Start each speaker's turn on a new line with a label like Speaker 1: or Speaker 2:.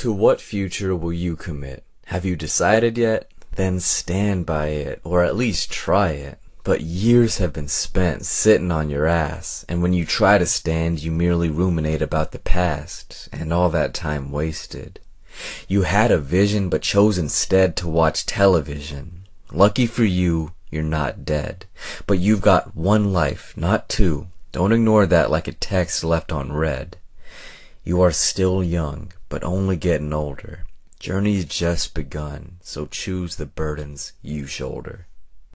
Speaker 1: To what future will you commit? Have you decided yet? Then stand by it, or at least try it. But years have been spent sitting on your ass, and when you try to stand you merely ruminate about the past, and all that time wasted. You had a vision but chose instead to watch television. Lucky for you, you're not dead. But you've got one life, not two. Don't ignore that like a text left on read. You are still young, but only getting older. Journey's just begun, so choose the burdens you shoulder.